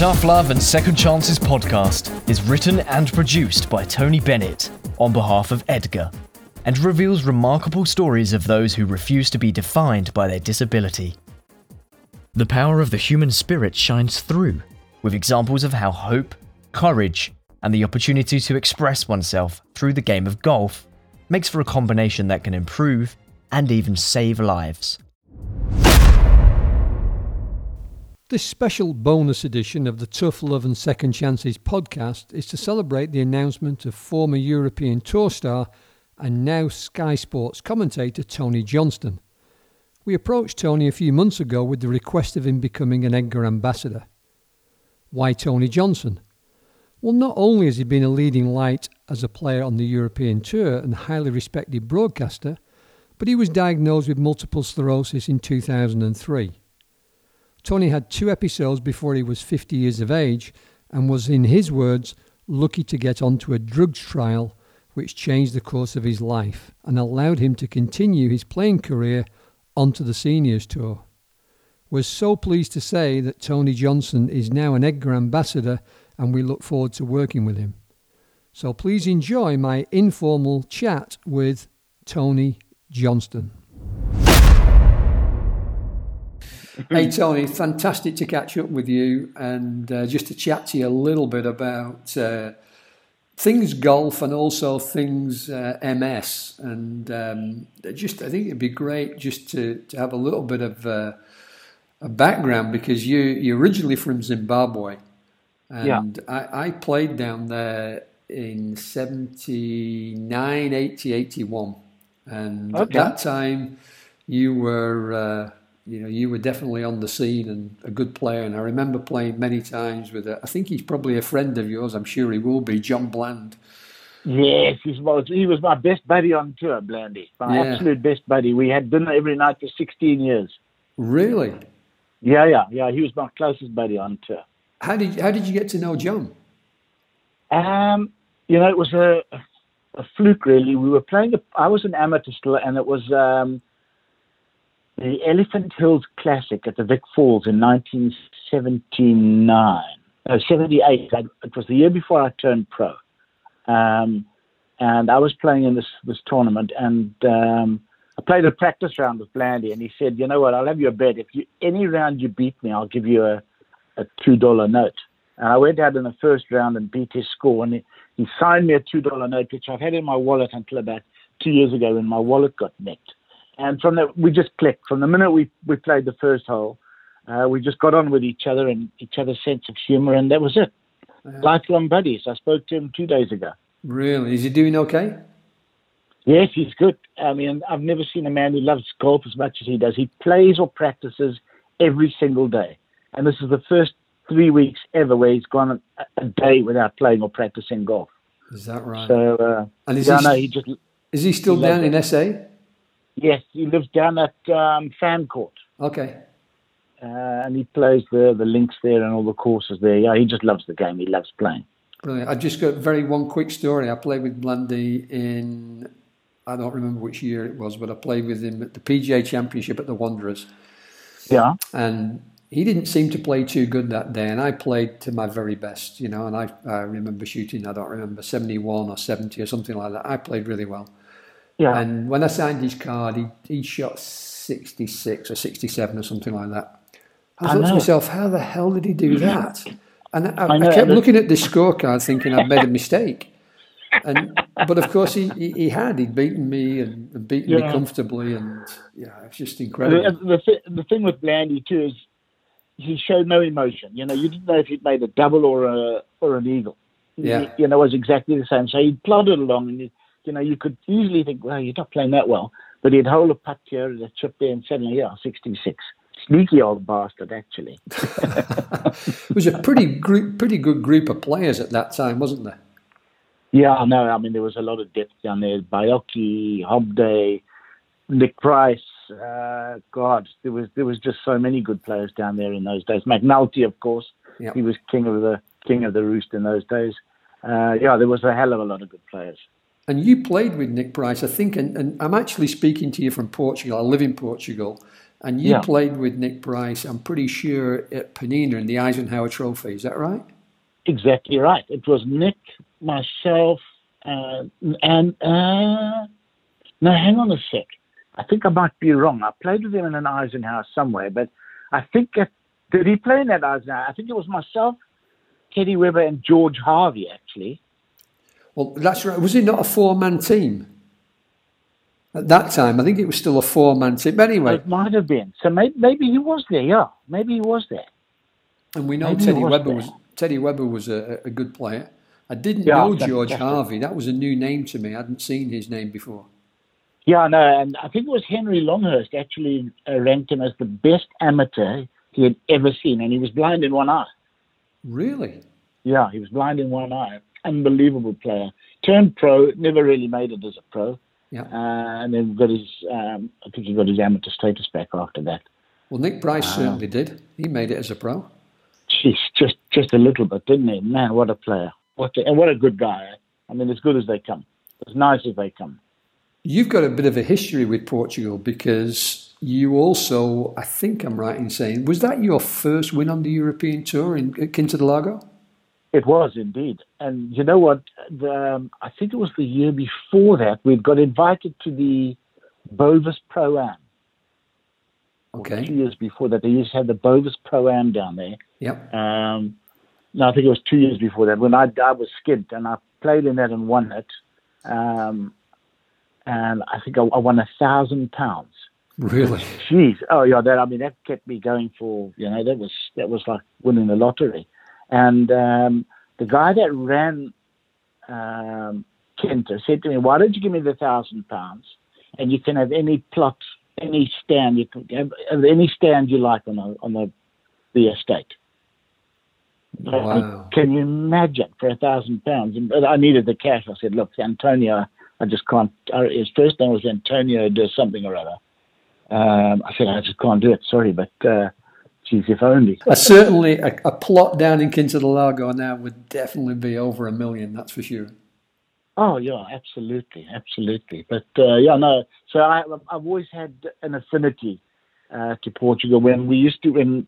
Tough Love and Second Chances podcast is written and produced by Tony Bennett on behalf of EDGA and reveals remarkable stories of those who refuse to be defined by their disability. The power of the human spirit shines through, with examples of how hope, courage, and the opportunity to express oneself through the game of golf makes for a combination that can improve and even save lives. This special bonus edition of the Tough Love and Second Chances podcast is to celebrate the announcement of former European Tour star and now Sky Sports commentator Tony Johnstone. We approached Tony a few months ago with the request of him becoming an EDGA ambassador. Why Tony Johnstone? Well, not only has he been a leading light as a player on the European Tour and highly respected broadcaster, but he was diagnosed with multiple sclerosis in 2003. Tony had two episodes before he was 50 years of age and was, in his words, lucky to get onto a drugs trial which changed the course of his life and allowed him to continue his playing career onto the seniors tour. We're so pleased to say that Tony Johnstone is now an EDGA ambassador and we look forward to working with him. So please enjoy my informal chat with Tony Johnstone. Hey Tony, fantastic to catch up with you and uh, just to chat to you a little bit about uh, things golf and also things uh, MS. And um, just, I think it'd be great just to, to have a little bit of uh, a background because you you're originally from Zimbabwe, and yeah. I, I played down there in 79, 80, 81. And okay. at that time, you were uh, you know, you were definitely on the scene and a good player. And I remember playing many times with, a, I think he's probably a friend of yours. I'm sure he will be, John Bland. Yes, he was. He was my best buddy on tour, Blandy. My yeah. absolute best buddy. We had dinner every night for 16 years. Really? Yeah, yeah, yeah. He was my closest buddy on tour. How did How did you get to know John? Um, you know, it was a a fluke really. We were playing. A, I was an amateur still, and it was um, the Elephant Hills Classic at the Vic Falls in 1979. No, 78. It was the year before I turned pro. Um, and I was playing in this, this tournament, and um, I played a practice round with Blandy, and he said, "You know what? I'll have you a bet. If you any round you beat me, I'll give you a, a two dollar note." And I went out in the first round and beat his score, and he, he signed me a two dollar note, which I've had in my wallet until about two years ago when my wallet got nicked and from that we just clicked. From the minute we we played the first hole, uh, we just got on with each other and each other's sense of humour, and that was it. Lifelong buddies. I spoke to him two days ago. Really? Is he doing okay? Yes, he's good. I mean, I've never seen a man who loves golf as much as he does. He plays or practices every single day, and this is the first three weeks ever where he's gone a, a day without playing or practicing golf. Is that right? So, uh, and is yeah, he, no, he just is he still down in SA? Yes, he lives down at um, Fancourt. Okay. Uh, and he plays the the links there and all the courses there. Yeah, he just loves the game. He loves playing. Brilliant. I just got very one quick story. I played with Blandy in I don't remember which year it was, but I played with him at the PGA Championship at the Wanderers. Yeah. And he didn't seem to play too good that day, and I played to my very best, you know. And I, I remember shooting, I don't remember, 71 or 70 or something like that. I played really well. Yeah. And when I signed his card, he, he shot 66 or 67 or something like that. I, I thought know. to myself, how the hell did he do mm. that? And I, I, I kept looking at this scorecard thinking I'd made a mistake. And but of course he, he, he had he'd beaten me and, and beaten yeah. me comfortably and yeah it's just incredible. The, the, the thing with Blandy too is he showed no emotion. You know you didn't know if he'd made a double or a or an eagle. Yeah. He, you know it was exactly the same. So he plodded along and he, you know, you could easily think, well, you're not playing that well. But he'd hold a putt here and a chip there, and suddenly, yeah, 66. Sneaky old bastard, actually. it was a pretty group, pretty good group of players at that time, wasn't there? Yeah, no, I mean, there was a lot of depth down there. Baiocchi, Hobday, Nick Price. Uh, God, there was there was just so many good players down there in those days. McNulty, of course, yep. he was king of the king of the roost in those days. Uh, yeah, there was a hell of a lot of good players. And you played with Nick Price, I think, and, and, I'm actually speaking to you from Portugal. I live in Portugal. And you Yeah. played with Nick Price, I'm pretty sure, at Penina in the Eisenhower Trophy. Is that right? Exactly right. It was Nick, myself, uh, and uh, no, hang on a sec. I think I might be wrong. I played with him in an Eisenhower somewhere, but I think it, did he play in that Eisenhower? I think it was myself, Teddy Weber, and George Harvey actually. Well, that's right. Was it not a four man team? At that time, I think it was still a four man team. But anyway, It might have been. So maybe, maybe he was there. Yeah, maybe he was there. and we know maybe Teddy was Webber there. was Teddy Webber was a, a good player. I didn't Yeah, know George Harvey. That was a new name to me. I hadn't seen his name before. Yeah, no, and I think it was Henry Longhurst actually uh, ranked him as the best amateur he had ever seen, and he was blind in one eye. Really? Yeah, he was blind in one eye. Unbelievable player. Turned pro, never really made it as a pro, Yeah. uh, and then got his. Um, I think he got his amateur status back after that. Well, Nick Price certainly did. He made it as a pro. Jeez, just just a little bit, didn't he? Man, what a player! What a, and what a good guy. eh? I mean, as good as they come, as nice as they come. You've got a bit of a history with Portugal because you also, I think I'm right in saying, was that your first win on the European Tour in at Quinta do Lago? It was indeed, and you know what? The, um, I think it was the year before that we got invited to the Bovis Pro Am. Okay. Two years before that, they used to have the Bovis Pro Am down there. Yep. Um, no, I think it was two years before that when I, I was skint and I played in that and won it. Um, and I think I, I won a thousand pounds. Really? Jeez, oh yeah, that I mean that kept me going for you know that was that was like winning the lottery. And um, the guy that ran um, Quinta said to me, "Why don't you give me the thousand pounds and you can have any plot, any stand you can have, any stand you like on the on the the estate." Wow. Can you imagine for a thousand pounds? I needed the cash. I said, "Look, Antonio, I just can't." uh, His first name was Antonio does something or other. Um, I said, "I just can't do it. Sorry, but uh, geez, if only." Uh, certainly, a, a plot down in Quinta do Lago now would definitely be over a million, that's for sure. Oh yeah, absolutely, absolutely. But uh, yeah, no. So I, I've always had an affinity uh, to Portugal. When we used to, when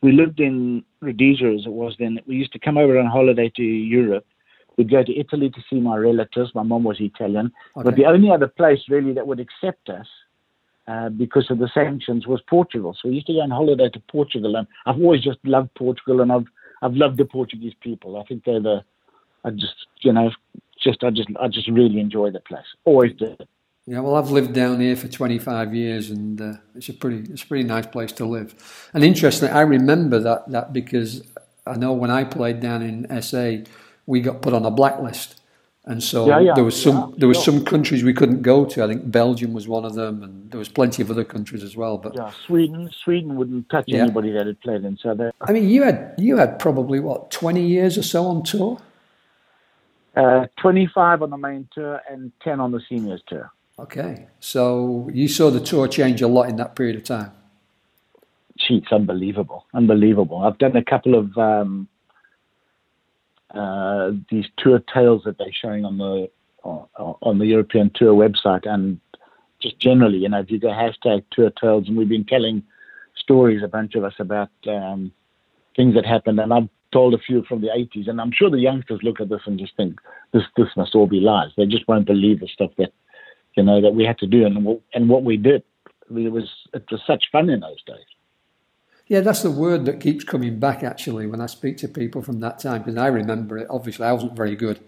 we lived in Rhodesia, as it was then, we used to come over on holiday to Europe. We'd go to Italy to see my relatives. My mom was Italian, but the only other place really that would accept us. Uh, because of the sanctions was Portugal, so we used to go on holiday to Portugal, and I've always just loved Portugal, and I've I've loved the Portuguese people. I think they're the, I just you know, just I just I just really enjoy the place. Always did. Yeah, well, I've lived down here for 25 years, and uh, it's a pretty, it's a pretty nice place to live. And interestingly, I remember that that because I know when I played down in SA, we got put on a blacklist, and so Yeah, yeah, there was some, yeah, there was sure. some countries we couldn't go to. I think Belgium was one of them, and there was plenty of other countries as well. But Yeah, Sweden Sweden wouldn't touch anybody that had played in South Africa. I mean, you had, you had probably what 20 years or so on tour. Uh, Twenty five on the main tour and ten on the seniors tour. Okay, so you saw the tour change a lot in that period of time. Gee, it's unbelievable, unbelievable. I've done a couple of um, uh, these tour tales that they're showing on the on, on the European Tour website, and just generally, you know, if you go hashtag tour tales, and we've been telling stories, a bunch of us about um, things that happened, and I've told a few from the 80s, and I'm sure the youngsters look at this and just think this this must all be lies. They just won't believe the stuff that you know that we had to do and and what we did. It was it was such fun in those days. Yeah, that's the word that keeps coming back actually when I speak to people from that time because I remember it. Obviously, I wasn't very good,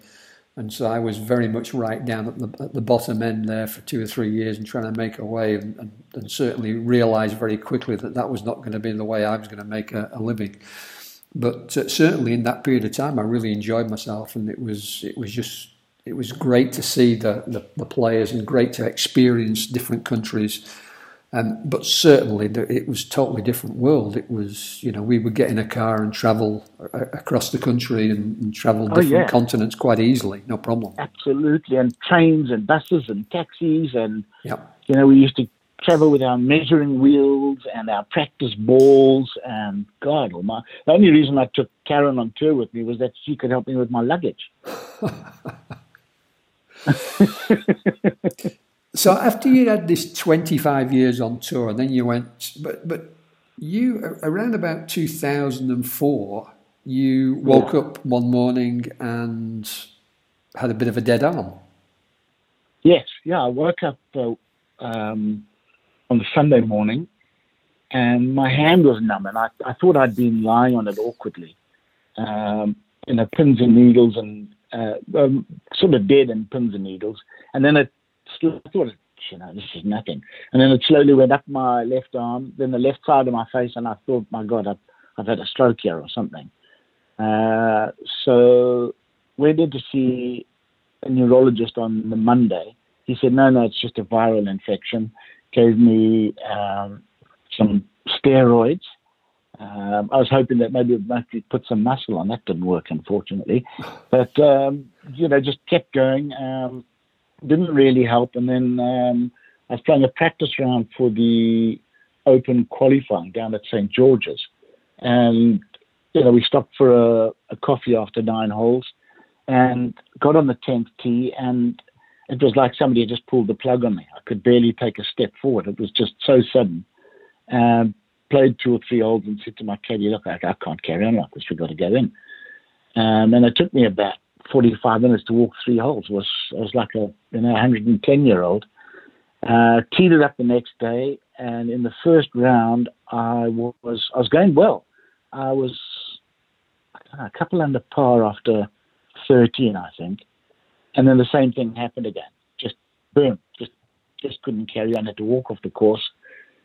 and so I was very much right down at the, at the bottom end there for two or three years and trying to make a way, and, and, and certainly realised very quickly that that was not going to be the way I was going to make a, a living. But uh, certainly in that period of time, I really enjoyed myself, and it was it was just it was great to see the, the, the players and great to experience different countries. Um, but certainly, the- it was a totally different world. It was, you know, we would get in a car and travel across the country and, and travel Oh, different yeah. continents quite easily, no problem. Absolutely, and trains and buses and taxis, and Yeah, you know we used to travel with our measuring wheels and our practice balls. And God, Almighty, the only reason I took Karen on tour with me was that she could help me with my luggage. So after you had this 25 years on tour, and then you went, but but you around about 2004, you woke yeah. up one morning and had a bit of a dead arm. Yes, yeah, I woke up uh, um, on the Sunday morning, and my hand was numb, and I, I thought I'd been lying on it awkwardly, um, you know, pins and needles, and uh, um, sort of dead in pins and needles, and then it I thought, you know, this is nothing. And then it slowly went up my left arm, then the left side of my face, and I thought, my God, I've, I've had a stroke here or something. Uh, so went to see a neurologist on the Monday. He said, no, no, it's just a viral infection. Gave me um, some steroids. Um, I was hoping that maybe it might put some muscle on. That didn't work, unfortunately. But, um, you know, just kept going. Didn't really help. And then um, I was playing a practice round for the Open qualifying down at St George's, and you know we stopped for a, a coffee after nine holes, and got on the tenth tee, and it was like somebody had just pulled the plug on me. I could barely take a step forward. It was just so sudden. Um, played two or three holes and said to my caddy, "Look, I, I can't carry on like this. We've got to go in." Um, and it took me about 45 minutes to walk three holes. was I was like a you know 110 year old. Uh, teed it up the next day, and in the first round, I was I was going well. I was know, a couple under par after 13, I think, and then the same thing happened again. Just boom, just just couldn't carry on. Had to walk off the course,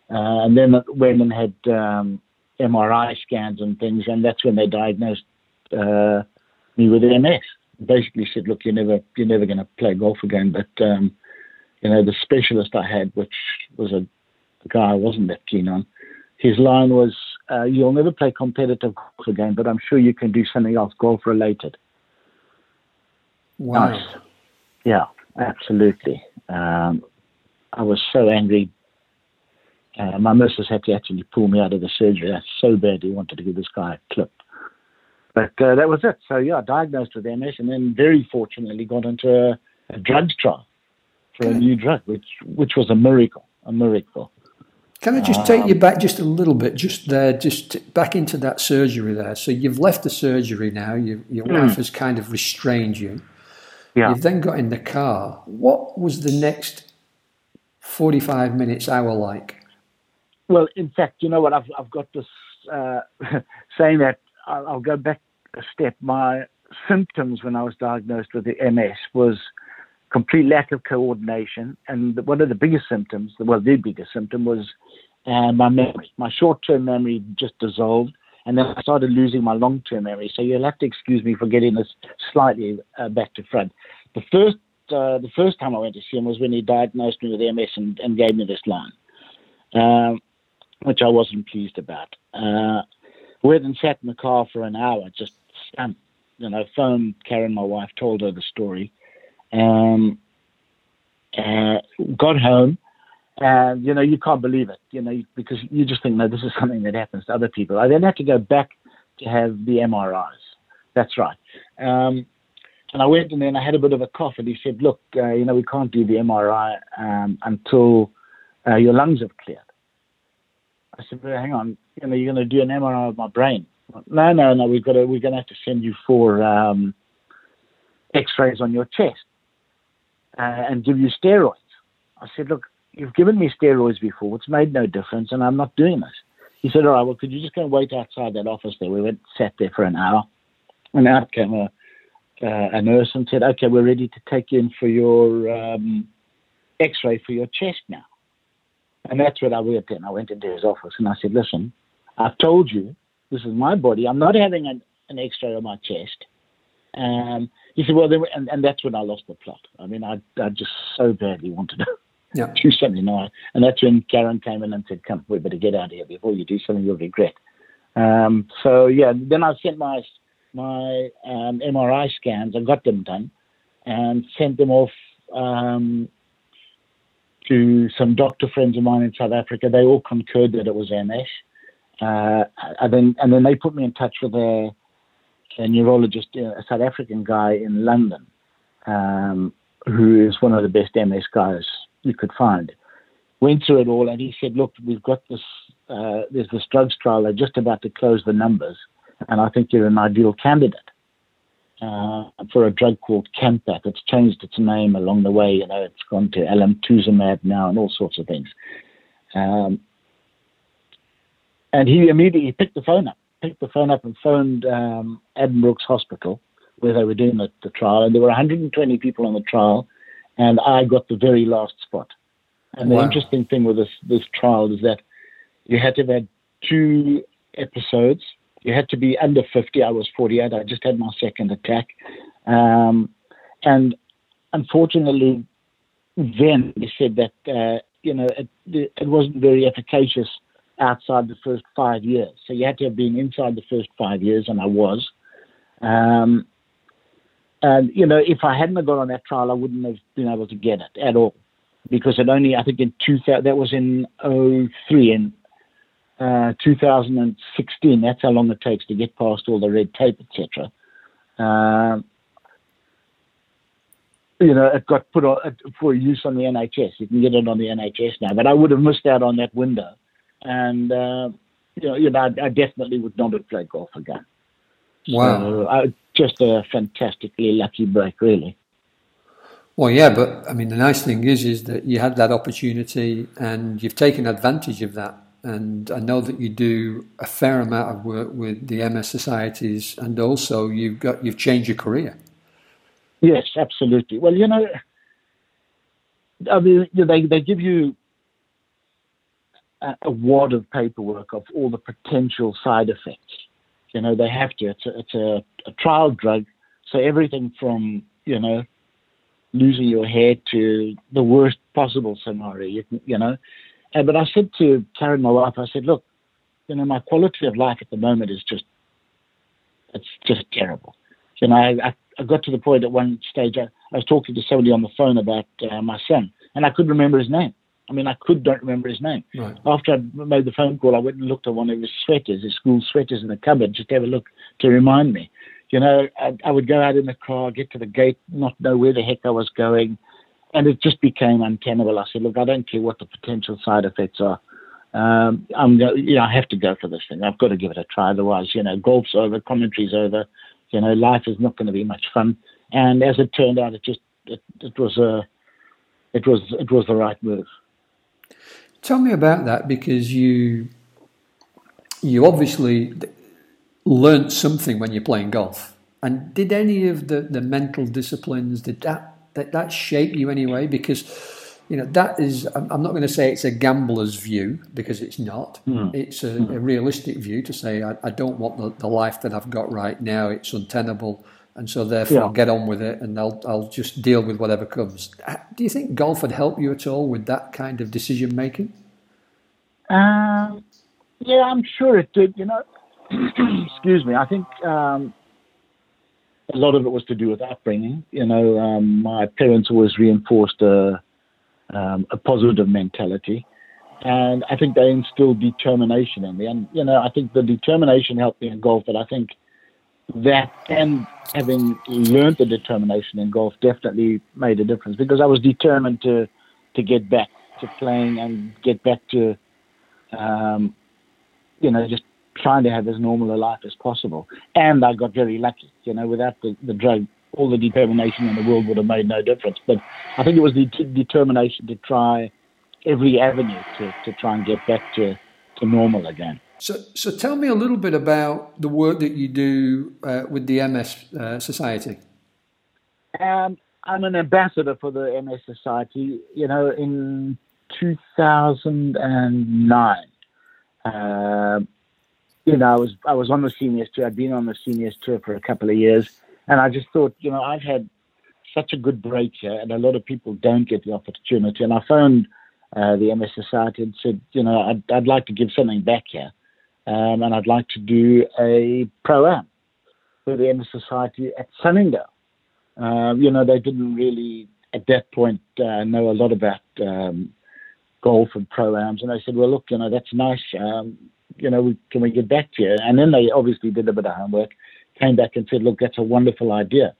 uh, and then and had um, MRI scans and things, and that's when they diagnosed uh, me with MS basically said, "Look, you're never you're never going to play golf again." But um, you know, the specialist I had, which was a, a guy I wasn't that keen on, his line was, uh, "You'll never play competitive golf again, but I'm sure you can do something else golf related." Wow. Nice. Yeah, absolutely. Um, I was so angry. Uh, my missus had to actually pull me out of the surgery. I so badly wanted to give this guy a clip. But uh, that was it. So yeah, diagnosed with MS, and then very fortunately got into a, a drugs trial for a new drug, which which was a miracle, a miracle. Can I just take you um, back just a little bit, just there, just back into that surgery there? So you've left the surgery now. You, your mm. wife has kind of restrained you. Yeah. You've then got in the car. What was the next forty-five minutes, hour like? Well, in fact, you know what? I've I've got this uh, saying that I'll, go back a step. My symptoms when I was diagnosed with the MS was complete lack of coordination, and one of the biggest symptoms, well, the biggest symptom was uh, my memory. My short-term memory just dissolved, and then I started losing my long-term memory. So you'll have to excuse me for getting this slightly uh, back to front. The first, uh, the first time I went to see him was when he diagnosed me with MS and, and gave me this line, um, which I wasn't pleased about. Went and sat in the car for an hour, just stunned. You know, phoned Karen, my wife, told her the story. Um, uh, got home, and you know, you can't believe it. You know, because you just think, no, this is something that happens to other people. I then had to go back to have the MRIs. That's right. Um, and I went and I had a bit of a cough, and he said, look, uh, you know, we can't do the MRI um, until uh, your lungs have cleared. I said, well, hang on, you know, you're going to do an MRI of my brain. No, no, no, we've got to, we're going to have to send you for um, X-rays on your chest uh, and give you steroids. I said, look, you've given me steroids before. It's made no difference, and I'm not doing this. He said, all right, well, could you just go and wait outside that office there? We went, sat there for an hour, and out came a, uh, a nurse and said, okay, we're ready to take you in for your um, X-ray for your chest now. And that's what I went in. I went into his office and I said, listen, I've told you this is my body. I'm not having an, an X-ray on my chest. Um, he said, well, then, and, and that's when I lost the plot. I mean, I, I just so badly wanted to yeah. do something. Now. And that's when Karen came in and said, come, we better get out of here before you do something you'll regret. Um, so, yeah, then I sent my, my um, MRI scans. I got them done and sent them off um, to some doctor friends of mine in South Africa. They all concurred that it was MS. Uh, and then and then they put me in touch with a, a neurologist, a South African guy in London, um, who is one of the best MS guys you could find. Went through it all, and he said, "Look, we've got this. Uh, there's this drugs trial. They're just about to close the numbers, and I think you're an ideal candidate." Uh, for a drug called Campath. It's changed its name along the way. You know, it's gone to alemtuzumab now and all sorts of things. Um, and he immediately picked the phone up, picked the phone up and phoned um, Addenbrooke's Hospital where they were doing the, the, trial. And there were 120 people on the trial, and I got the very last spot. And wow. the interesting thing with this, this trial is that you had to have had two episodes you had to be under 50. I was 48. I just had my second attack. Um, and unfortunately, then they said that, uh, you know, it, it wasn't very efficacious outside the first five years. So you had to have been inside the first five years, and I was. Um, and, you know, if I hadn't have got on that trial, I wouldn't have been able to get it at all. Because it only, I think in 2000, that was in 03, and uh, 2016. That's how long it takes to get past all the red tape, etc. Uh, you know, it got put on, for use on the NHS. You can get it on the NHS now, but I would have missed out on that window, and uh, you know, you know, I, I, definitely would not have played golf again. Wow, so, uh, just a fantastically lucky break, really. Well, yeah, but I mean, the nice thing is, is that you had that opportunity and you've taken advantage of that and I know that you do a fair amount of work with the MS societies, and also you've got you've changed your career. Yes, absolutely. Well, you know, I mean, they they give you a, wad of paperwork of all the potential side effects. You know, they have to. It's a, it's a, a trial drug, so everything from you know losing your hair to the worst possible scenario. You, you know, uh, but I said to Karen, my wife, I said, look, you know, my quality of life at the moment is just, it's just terrible. You know, I, I got to the point at one stage, I, I was talking to somebody on the phone about uh, my son, and I couldn't remember his name. I mean, I could don't remember his name. Right. After I made the phone call, I went and looked at one of his sweaters, his school sweaters in the cupboard, just to have a look to remind me. You know, I, I would go out in the car, get to the gate, not know where the heck I was going and it just became untenable. I said, look, I don't care what the potential side effects are. Um, I'm, you know, I have to go for this thing. I've got to give it a try. Otherwise, you know, golf's over, commentary's over. You know, life is not going to be much fun. And as it turned out, it just it, it was a it was it was the right move. Tell me about that because you you obviously learnt something when you're playing golf. And did any of the, the mental disciplines did that that that shape you anyway? Because you know that is I'm not going to say it's a gambler's view because it's not. Mm. It's a, mm. a, realistic view to say I, I don't want the, the, life that I've got right now. It's untenable, and so therefore yeah. get on with it, and I'll I'll just deal with whatever comes. Do you think golf would help you at all with that kind of decision making? Um, yeah, I'm sure it did. You know, excuse me. I think um, a lot of it was to do with upbringing. You know, um, my parents always reinforced a, um, a positive mentality, and I think they instilled determination in me. And you know, I think the determination helped me in golf, but I think that and having learned the determination in golf definitely made a difference because I was determined to to get back to playing and get back to um, you know just trying to have as normal a life as possible. And I got very lucky. You know, without the, the drug, all the determination in the world would have made no difference. But I think it was the t- determination to try every avenue to, to try and get back to, to normal again. So, so tell me a little bit about the work that you do uh, with the MS uh, Society. Um, I'm an ambassador for the MS Society. You know, in 2009, uh, you know, I was I was on the seniors tour. I'd been on the seniors tour for a couple of years, and I just thought, you know, I've had such a good break here, and a lot of people don't get the opportunity. And I phoned uh, the MS Society and said, you know, I'd, I'd like to give something back here, um, and I'd like to do a pro am for the MS Society at Sunningdale. Um, you know, they didn't really at that point uh, know a lot about um, golf and pro ams, and they said, well, look, you know, that's nice. Um, you know, can we get back to you? And then they obviously did a bit of homework, came back and said, look, that's a wonderful idea.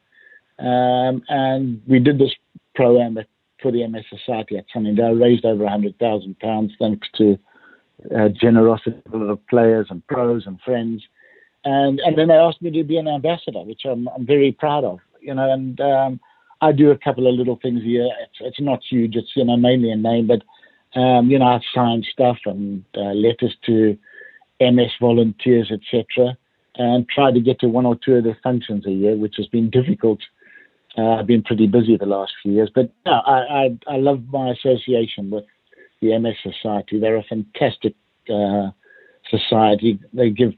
Um, and we did this program for the MS Society at Sunningdale. Raised over £100,000 thanks to uh, generosity of players and pros and friends. And, and then they asked me to be an ambassador, which I'm, I'm very proud of, you know, and um, I do a couple of little things here. It's, it's not huge. It's, you know, mainly a name, but, um, you know, I've signed stuff and uh, letters to MS volunteers, etc and try to get to one or two of their functions a year, which has been difficult. Uh, I've been pretty busy the last few years, but no, I, I, I love my association with the MS Society. They're a fantastic uh, society. They give,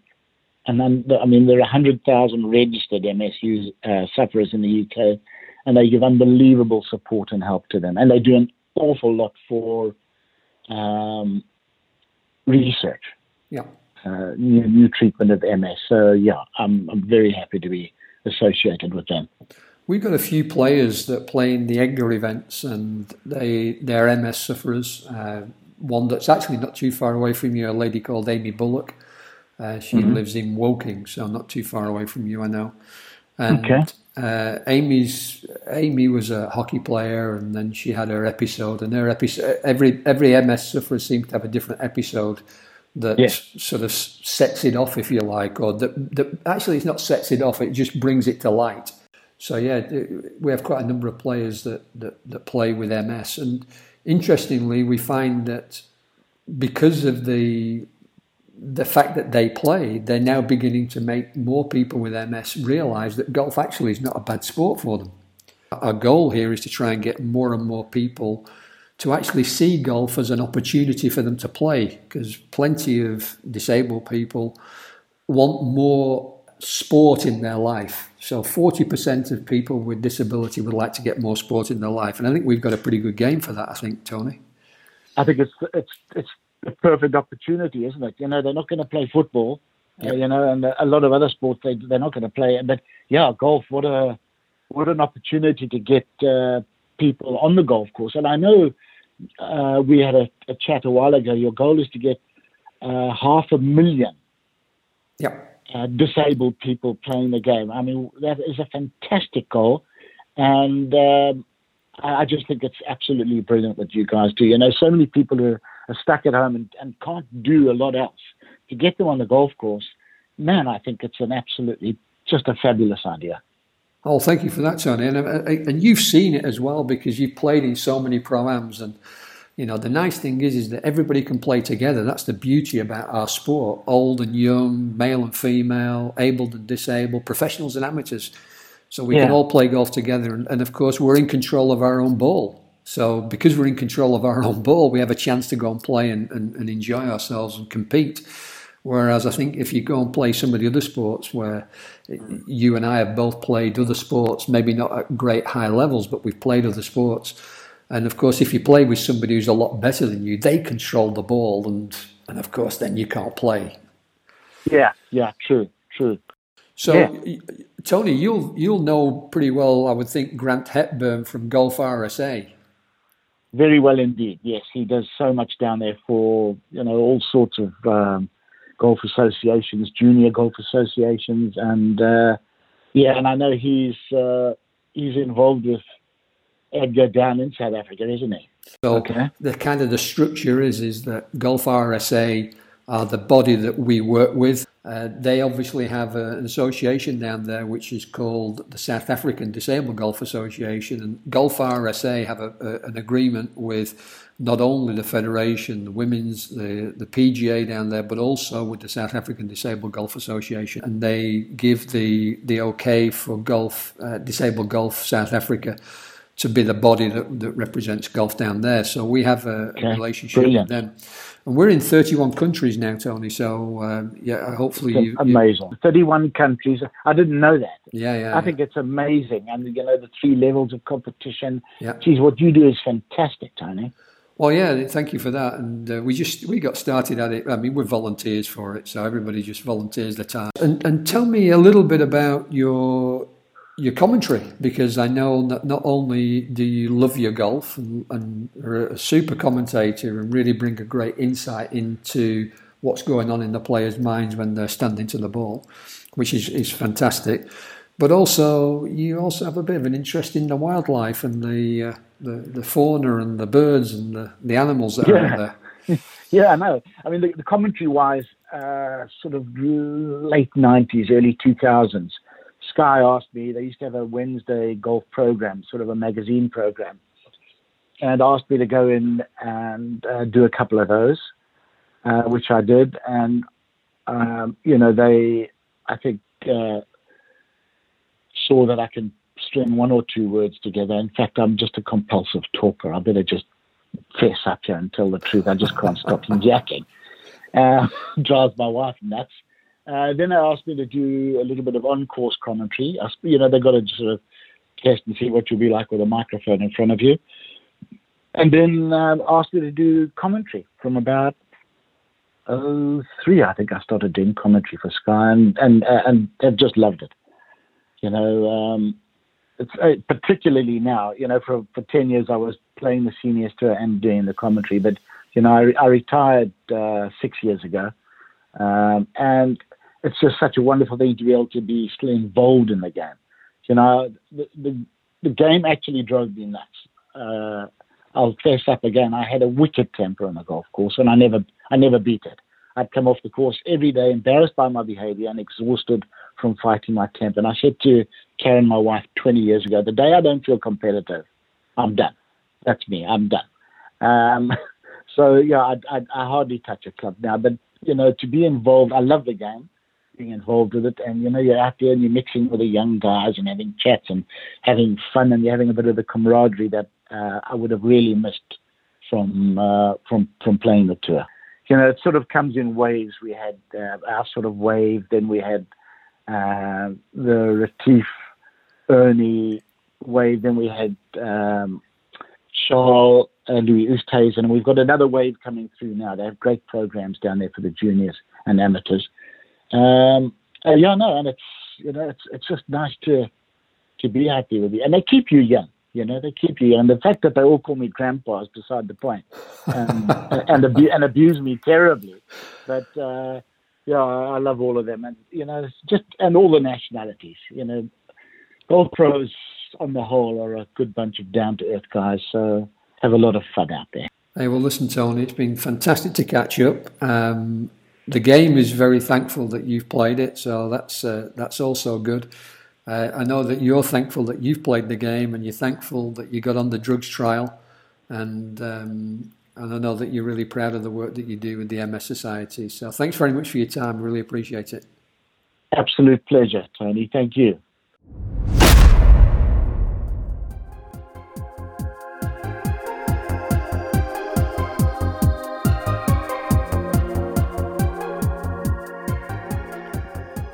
and I mean, there are 100,000 registered MS uh, sufferers in the UK, and they give unbelievable support and help to them. And they do an awful lot for um, research. Yeah uh, new, new treatment of MS. So yeah, I'm, I'm very happy to be associated with them. We've got a few players that play in the EDGA events, and they they're MS sufferers. Uh, one that's actually not too far away from you, a lady called Amy Bullock. Uh, she mm-hmm. lives in Woking, so not too far away from you, I know. And okay. uh, Amy's Amy was a hockey player, and then she had her episode. And her episode, every every MS sufferer seems to have a different episode that yes. sort of sets it off, if you like, or that, that actually it's not sets it off, it just brings it to light. So yeah, we have quite a number of players that, that, that play with MS, and interestingly, we find that because of the the fact that they play, they're now beginning to make more people with MS realise that golf actually is not a bad sport for them. Our goal here is to try and get more and more people to actually see golf as an opportunity for them to play because plenty of disabled people want more sport in their life. So 40% of people with disability would like to get more sport in their life. And I think we've got a pretty good game for that, I think, Tony. I think it's it's it's a perfect opportunity, isn't it? You know, they're not going to play football, yep. uh, you know, and a lot of other sports they they're not going to play. But yeah, golf, what a what an opportunity to get uh, people on the golf course. And I know uh, we had a, a, chat a while ago. Your goal is to get uh, half a million uh, disabled people playing the game. I mean, that is a fantastic goal. And um, I just think it's absolutely brilliant what you guys do. You know, so many people who are stuck at home and, and can't do a lot else. To get them on the golf course, man, I think it's an absolutely just a fabulous idea. Oh, thank you for that, Tony. And, uh, and you've seen it as well because you've played in so many pro-ams. And, you know, the nice thing is, is that everybody can play together. That's the beauty about our sport. Old and young, male and female, able and disabled, professionals and amateurs. So we yeah. can all play golf together. And, and, of course, we're in control of our own ball. So because we're in control of our own ball, we have a chance to go and play and, and, and enjoy ourselves and compete. Whereas I think if you go and play some of the other sports where you and I have both played other sports, maybe not at great high levels, but we've played other sports. And of course, if you play with somebody who's a lot better than you, they control the ball, and and of course, then you can't play. Yeah, yeah, true, true. So, yeah. Tony, you'll you'll know pretty well, I would think, Grant Hepburn from Golf RSA. Very well indeed. Yes, he does so much down there for you know all sorts of um, golf associations, junior golf associations, and uh, yeah, and I know he's uh, he's involved with EDGA down in South Africa, isn't he? So okay. the kind of the structure is is that Golf RSA are the body that we work with. Uh, they obviously have a, an association down there which is called the South African Disabled Golf Association, and Golf RSA have a, a, an agreement with not only the federation, the women's, the, the PGA down there, but also with the South African Disabled Golf Association, and they give the the okay for golf, uh, disabled golf South Africa to be the body that, that represents golf down there. So we have a, okay. a relationship Brilliant. with them. And we're in 31 countries now, Tony. So uh, yeah, hopefully you, amazing. You... 31 countries. I didn't know that. Yeah, yeah. I think it's amazing, and you know the three levels of competition. Yeah. Geez, what you do is fantastic, Tony. Well, yeah, thank you for that. And uh, we just we got started at it. I mean, we're volunteers for it, so everybody just volunteers their time. And, and tell me a little bit about your your commentary because I know that not only do you love your golf and, and are a super commentator and really bring a great insight into what's going on in the players' minds when they're standing to the ball, which is, is fantastic. But also, you also have a bit of an interest in the wildlife and the uh, the, the fauna and the birds and the, the animals that yeah. are there. yeah, I know. I mean, the, the commentary wise, uh, sort of late 90s, early 2000s, Sky asked me, they used to have a Wednesday golf program, sort of a magazine program, and asked me to go in and uh, do a couple of those, uh, which I did. And, um, you know, they, I think, uh, saw that I can string one or two words together. In fact, I'm just a compulsive talker. I better just fess up here and tell the truth. I just can't stop yakking. Uh, drives my wife nuts. Uh, then they asked me to do a little bit of on-course commentary. I, you know, they've got to sort of test and see what you'll be like with a microphone in front of you. And then um, asked me to do commentary from about oh three, I think I started doing commentary for Sky, and and and they've just loved it. You know, um, it's uh, particularly now. You know, for for ten years I was playing the seniors tour and doing the commentary, but you know, I, I retired uh, six years ago, um, and it's just such a wonderful thing to be able to be still involved in the game. You know, the the, the game actually drove me nuts. Uh, I'll fess up again. I had a wicked temper on the golf course, and I never I never beat it. I'd come off the course every day, embarrassed by my behaviour and exhausted from fighting my temper. And I said to Karen, my wife, 20 years ago, the day I don't feel competitive, I'm done. That's me. I'm done. Um, so yeah, I, I, I hardly touch a club now, but you know, to be involved, I love the game being involved with it. And you know, you're out there and you're mixing with the young guys and having chats and having fun, and you're having a bit of the camaraderie that uh, I would have really missed from uh, from from playing the tour. You know, it sort of comes in waves. We had uh, our sort of wave, then we had uh, the Retief Ernie wave, then we had um, Charles uh, Louis Oosthuizen, and we've got another wave coming through now. They have great programs down there for the juniors and amateurs. Um, uh, yeah, no, and it's you know it's it's just nice to to be happy with you, and they keep you young. You know, they keep you, and the fact that they all call me grandpa is beside the point, and and, abu- and abuse me terribly. But uh, yeah, I love all of them, and you know, just and all the nationalities. You know, golf pros on the whole are a good bunch of down to earth guys. So have a lot of fun out there. Hey, well, listen, Tony, it's been fantastic to catch up. Um, the game is very thankful that you've played it, so that's uh, that's also good. Uh, I know that you're thankful that you've played the game, and you're thankful that you got on the drugs trial, and um, and I know that you're really proud of the work that you do with the MS Society. So thanks very much for your time. Really appreciate it. Absolute pleasure, Tony. Thank you.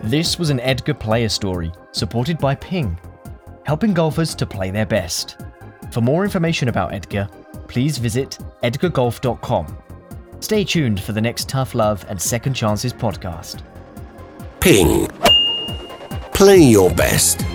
This was an EDGA player story, supported by Ping, helping golfers to play their best. For more information about EDGA, please visit edgagolf.com. Stay tuned for the next Tough Love and Second Chances podcast. Ping. Play your best.